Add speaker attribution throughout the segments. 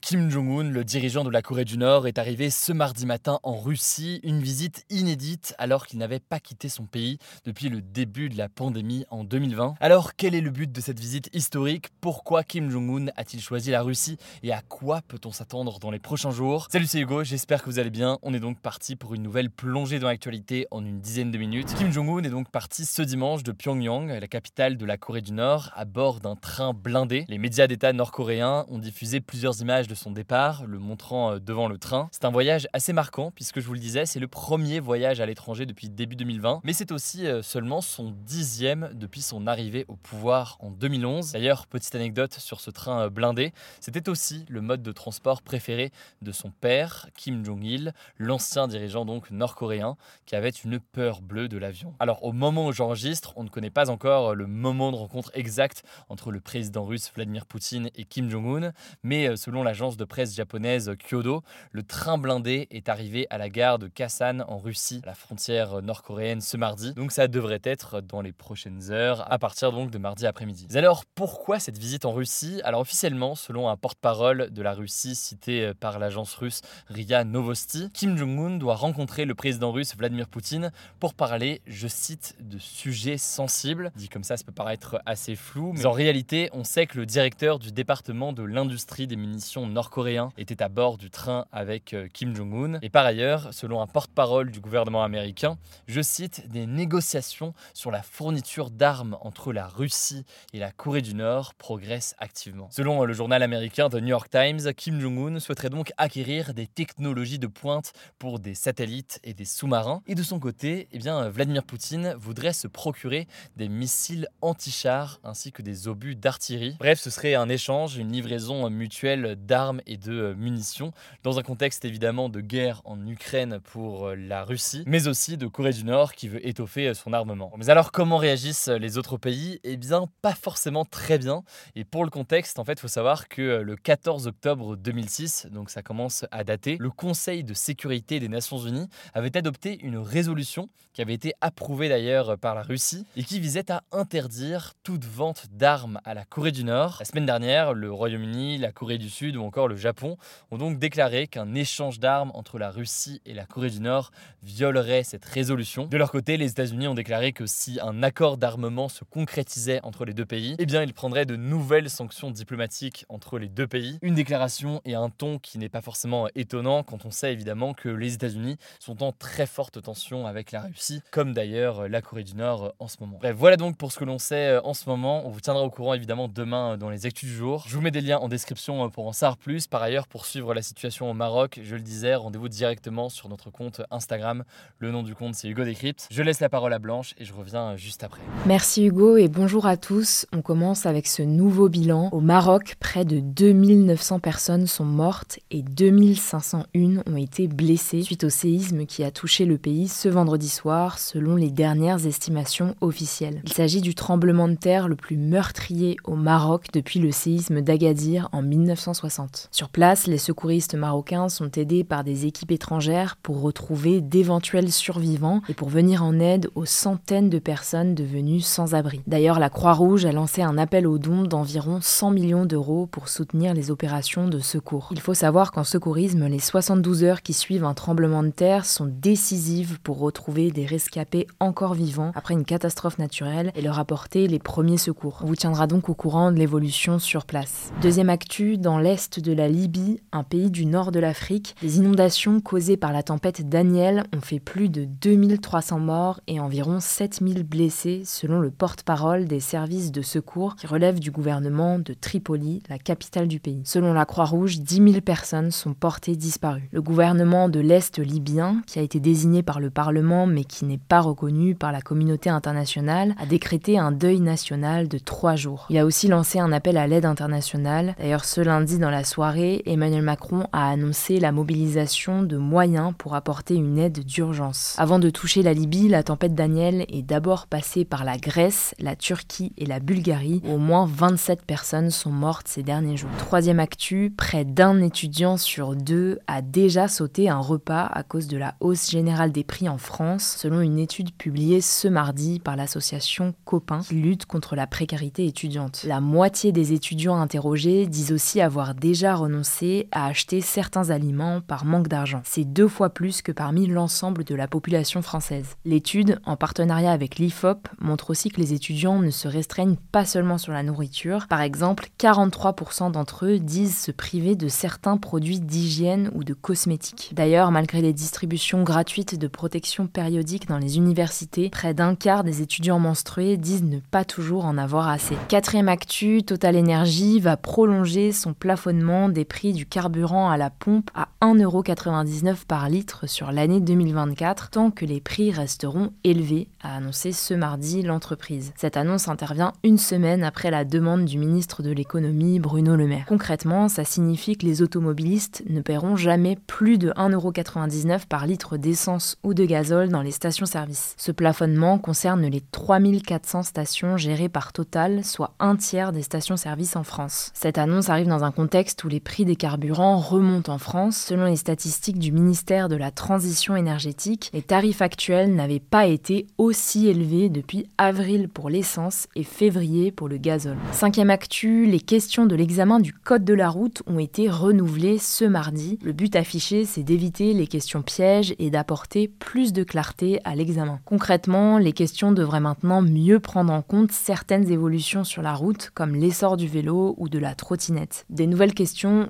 Speaker 1: Kim Jong-un, le dirigeant de la Corée du Nord, est arrivé ce mardi matin en Russie, une visite inédite alors qu'il n'avait pas quitté son pays depuis le début de la pandémie en 2020. Alors quel est le but de cette visite historique? Pourquoi Kim Jong-un a-t-il choisi la Russie? Et à quoi peut-on s'attendre dans les prochains jours? Salut c'est Hugo, j'espère que vous allez bien. On est donc parti pour une nouvelle plongée dans l'actualité en une dizaine de minutes. Kim Jong-un est donc parti ce dimanche de Pyongyang, la capitale de la Corée du Nord, à bord d'un train blindé. Les médias d'État nord-coréens ont diffusé plusieurs images de son départ, le montrant euh, devant le train. C'est un voyage assez marquant, puisque je vous le disais, c'est le premier voyage à l'étranger depuis début 2020, mais c'est aussi euh, seulement son dixième depuis son arrivée au pouvoir en 2011. D'ailleurs, petite anecdote sur ce train euh, blindé, c'était aussi le mode de transport préféré de son père, Kim Jong-il, l'ancien dirigeant donc nord-coréen, qui avait une peur bleue de l'avion. Alors au moment où j'enregistre, on ne connaît pas encore le moment de rencontre exact entre le président russe Vladimir Poutine et Kim Jong-un, mais selon l'agence de presse japonaise Kyodo, le train blindé est arrivé à la gare de Kasan en Russie, à la frontière nord-coréenne ce mardi. Donc ça devrait être dans les prochaines heures, à partir donc de mardi après-midi. Alors pourquoi cette visite en Russie? Alors officiellement, selon un porte-parole de la Russie cité par l'agence russe RIA Novosti, Kim Jong-un doit rencontrer le président russe Vladimir Poutine pour parler, je cite, de sujets sensibles. Dit comme ça, ça peut paraître assez flou, mais en réalité, on sait que le directeur du département de l'industrie des munitions nord-coréen était à bord du train avec euh, Kim Jong-un. Et par ailleurs, selon un porte-parole du gouvernement américain, je cite, des négociations sur la fourniture d'armes entre la Russie et la Corée du Nord progressent activement. Selon le journal américain The New York Times, Kim Jong-un souhaiterait donc acquérir des technologies de pointe pour des satellites et des sous-marins. Et de son côté, eh bien, Vladimir Poutine voudrait se procurer des missiles anti-chars ainsi que des obus d'artillerie. Bref, ce serait un échange, une livraison mutuelle d'armes et de euh, munitions, dans un contexte évidemment de guerre en Ukraine pour euh, la Russie, mais aussi de Corée du Nord qui veut étoffer euh, son armement. Mais alors comment réagissent les autres pays? Eh bien pas forcément très bien. Et pour le contexte, en fait, faut savoir que le 14 octobre 2006, donc ça commence à dater, le Conseil de sécurité des Nations Unies avait adopté une résolution qui avait été approuvée d'ailleurs par la Russie et qui visait à interdire toute vente d'armes à la Corée du Nord. La semaine dernière, le Royaume-Uni, la Corée du Sud ou encore le Japon, ont donc déclaré qu'un échange d'armes entre la Russie et la Corée du Nord violerait cette résolution. De leur côté, les États-Unis ont déclaré que si un accord d'armement se concrétisait entre les deux pays, eh bien ils prendraient de nouvelles sanctions diplomatiques entre les deux pays. Une déclaration et un ton qui n'est pas forcément étonnant quand on sait évidemment que les États-Unis sont en très forte tension avec la Russie, comme d'ailleurs la Corée du Nord en ce moment. Bref, voilà donc pour ce que l'on sait en ce moment. On vous tiendra au courant évidemment demain dans les actus du jour. Je vous mets des liens en description pour en savoir plus par ailleurs, pour suivre la situation au Maroc, je le disais, rendez-vous directement sur notre compte Instagram. Le nom du compte, c'est Hugo Décrypte. Je laisse la parole à Blanche et je reviens juste après.
Speaker 2: Merci Hugo et bonjour à tous. On commence avec ce nouveau bilan. Au Maroc, près de 2900 personnes sont mortes et 2501 ont été blessées suite au séisme qui a touché le pays ce vendredi soir, selon les dernières estimations officielles. Il s'agit du tremblement de terre le plus meurtrier au Maroc depuis le séisme d'Agadir en 1960. Sur place, les secouristes marocains sont aidés par des équipes étrangères pour retrouver d'éventuels survivants et pour venir en aide aux centaines de personnes devenues sans abri. D'ailleurs, la Croix-Rouge a lancé un appel aux dons d'environ 100 millions d'euros pour soutenir les opérations de secours. Il faut savoir qu'en secourisme, les 72 heures qui suivent un tremblement de terre sont décisives pour retrouver des rescapés encore vivants après une catastrophe naturelle et leur apporter les premiers secours. On vous tiendra donc au courant de l'évolution sur place. Deuxième actu, dans l'Est de la Libye, un pays du nord de l'Afrique, les inondations causées par la tempête Daniel ont fait plus de 2300 morts et environ 7000 blessés selon le porte-parole des services de secours qui relève du gouvernement de Tripoli, la capitale du pays. Selon la Croix-Rouge, 10 000 personnes sont portées disparues. Le gouvernement de l'Est libyen, qui a été désigné par le Parlement mais qui n'est pas reconnu par la communauté internationale, a décrété un deuil national de trois jours. Il a aussi lancé un appel à l'aide internationale. D'ailleurs, ce lundi dans la soirée, Emmanuel Macron a annoncé la mobilisation de moyens pour apporter une aide d'urgence. Avant de toucher la Libye, la tempête Daniel est d'abord passée par la Grèce, la Turquie et la Bulgarie, au moins 27 personnes sont mortes ces derniers jours. Troisième actu, près d'un étudiant sur deux a déjà sauté un repas à cause de la hausse générale des prix en France, selon une étude publiée ce mardi par l'association Copain qui lutte contre la précarité étudiante. La moitié des étudiants interrogés disent aussi avoir déjà renoncé à acheter certains aliments par manque d'argent. C'est deux fois plus que parmi l'ensemble de la population française. L'étude, en partenariat avec l'IFOP, montre aussi que les étudiants ne se restreignent pas seulement sur la nourriture. Par exemple, 43% d'entre eux disent se priver de certains produits d'hygiène ou de cosmétiques. D'ailleurs, malgré les distributions gratuites de protection périodique dans les universités, près d'un quart des étudiants menstrués disent ne pas toujours en avoir assez. Quatrième actu, Total Energy va prolonger son plafonnement des prix du carburant à la pompe à 1,99€ par litre sur l'année 2024, tant que les prix resteront élevés, a annoncé ce mardi l'entreprise. Cette annonce intervient une semaine après la demande du ministre de l'économie Bruno Le Maire. Concrètement, ça signifie que les automobilistes ne paieront jamais plus de 1,99€ par litre d'essence ou de gazole dans les stations-service. Ce plafonnement concerne les 3400 stations gérées par Total, soit un tiers des stations-service en France. Cette annonce arrive dans un contexte où les prix des carburants remontent en France. Selon les statistiques du ministère de la Transition énergétique, les tarifs actuels n'avaient pas été aussi élevés depuis avril pour l'essence et février pour le gazole. Cinquième actu, les questions de l'examen du code de la route ont été renouvelées ce mardi. Le but affiché, c'est d'éviter les questions pièges et d'apporter plus de clarté à l'examen. Concrètement, les questions devraient maintenant mieux prendre en compte certaines évolutions sur la route, comme l'essor du vélo ou de la trottinette. Des nouvelles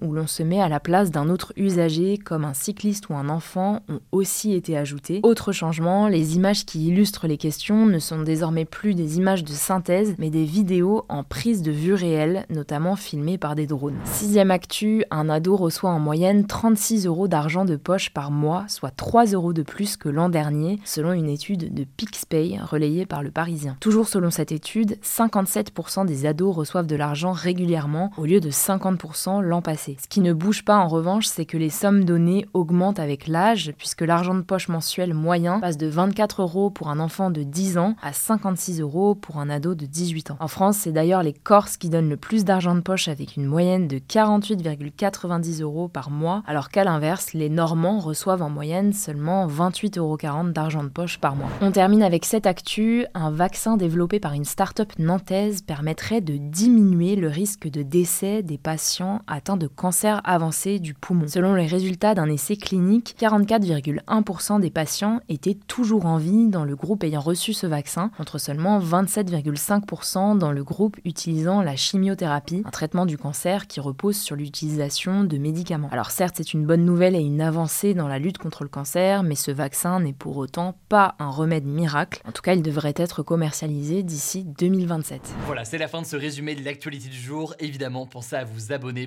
Speaker 2: où l'on se met à la place d'un autre usager, comme un cycliste ou un enfant, ont aussi été ajoutées. Autre changement, les images qui illustrent les questions ne sont désormais plus des images de synthèse, mais des vidéos en prise de vue réelle, notamment filmées par des drones. Sixième actu, un ado reçoit en moyenne 36 euros d'argent de poche par mois, soit 3 euros de plus que l'an dernier, selon une étude de PixPay relayée par le Parisien. Toujours selon cette étude, 57% des ados reçoivent de l'argent régulièrement au lieu de 50% l'an passé. Ce qui ne bouge pas en revanche, c'est que les sommes données augmentent avec l'âge, puisque l'argent de poche mensuel moyen passe de 24 euros pour un enfant de 10 ans à 56 euros pour un ado de 18 ans. En France, c'est d'ailleurs les Corses qui donnent le plus d'argent de poche avec une moyenne de 48,90 euros par mois, alors qu'à l'inverse, les Normands reçoivent en moyenne seulement 28,40 euros d'argent de poche par mois. On termine avec cette actu, un vaccin développé par une start-up nantaise permettrait de diminuer le risque de décès des patients atteints de cancer avancé du poumon. Selon les résultats d'un essai clinique, 44,1% des patients étaient toujours en vie dans le groupe ayant reçu ce vaccin, contre seulement 27,5% dans le groupe utilisant la chimiothérapie, un traitement du cancer qui repose sur l'utilisation de médicaments. Alors certes, c'est une bonne nouvelle et une avancée dans la lutte contre le cancer, mais ce vaccin n'est pour autant pas un remède miracle. En tout cas, il devrait être commercialisé d'ici 2027.
Speaker 1: Voilà, c'est la fin de ce résumé de l'actualité du jour. Évidemment, pensez à vous abonner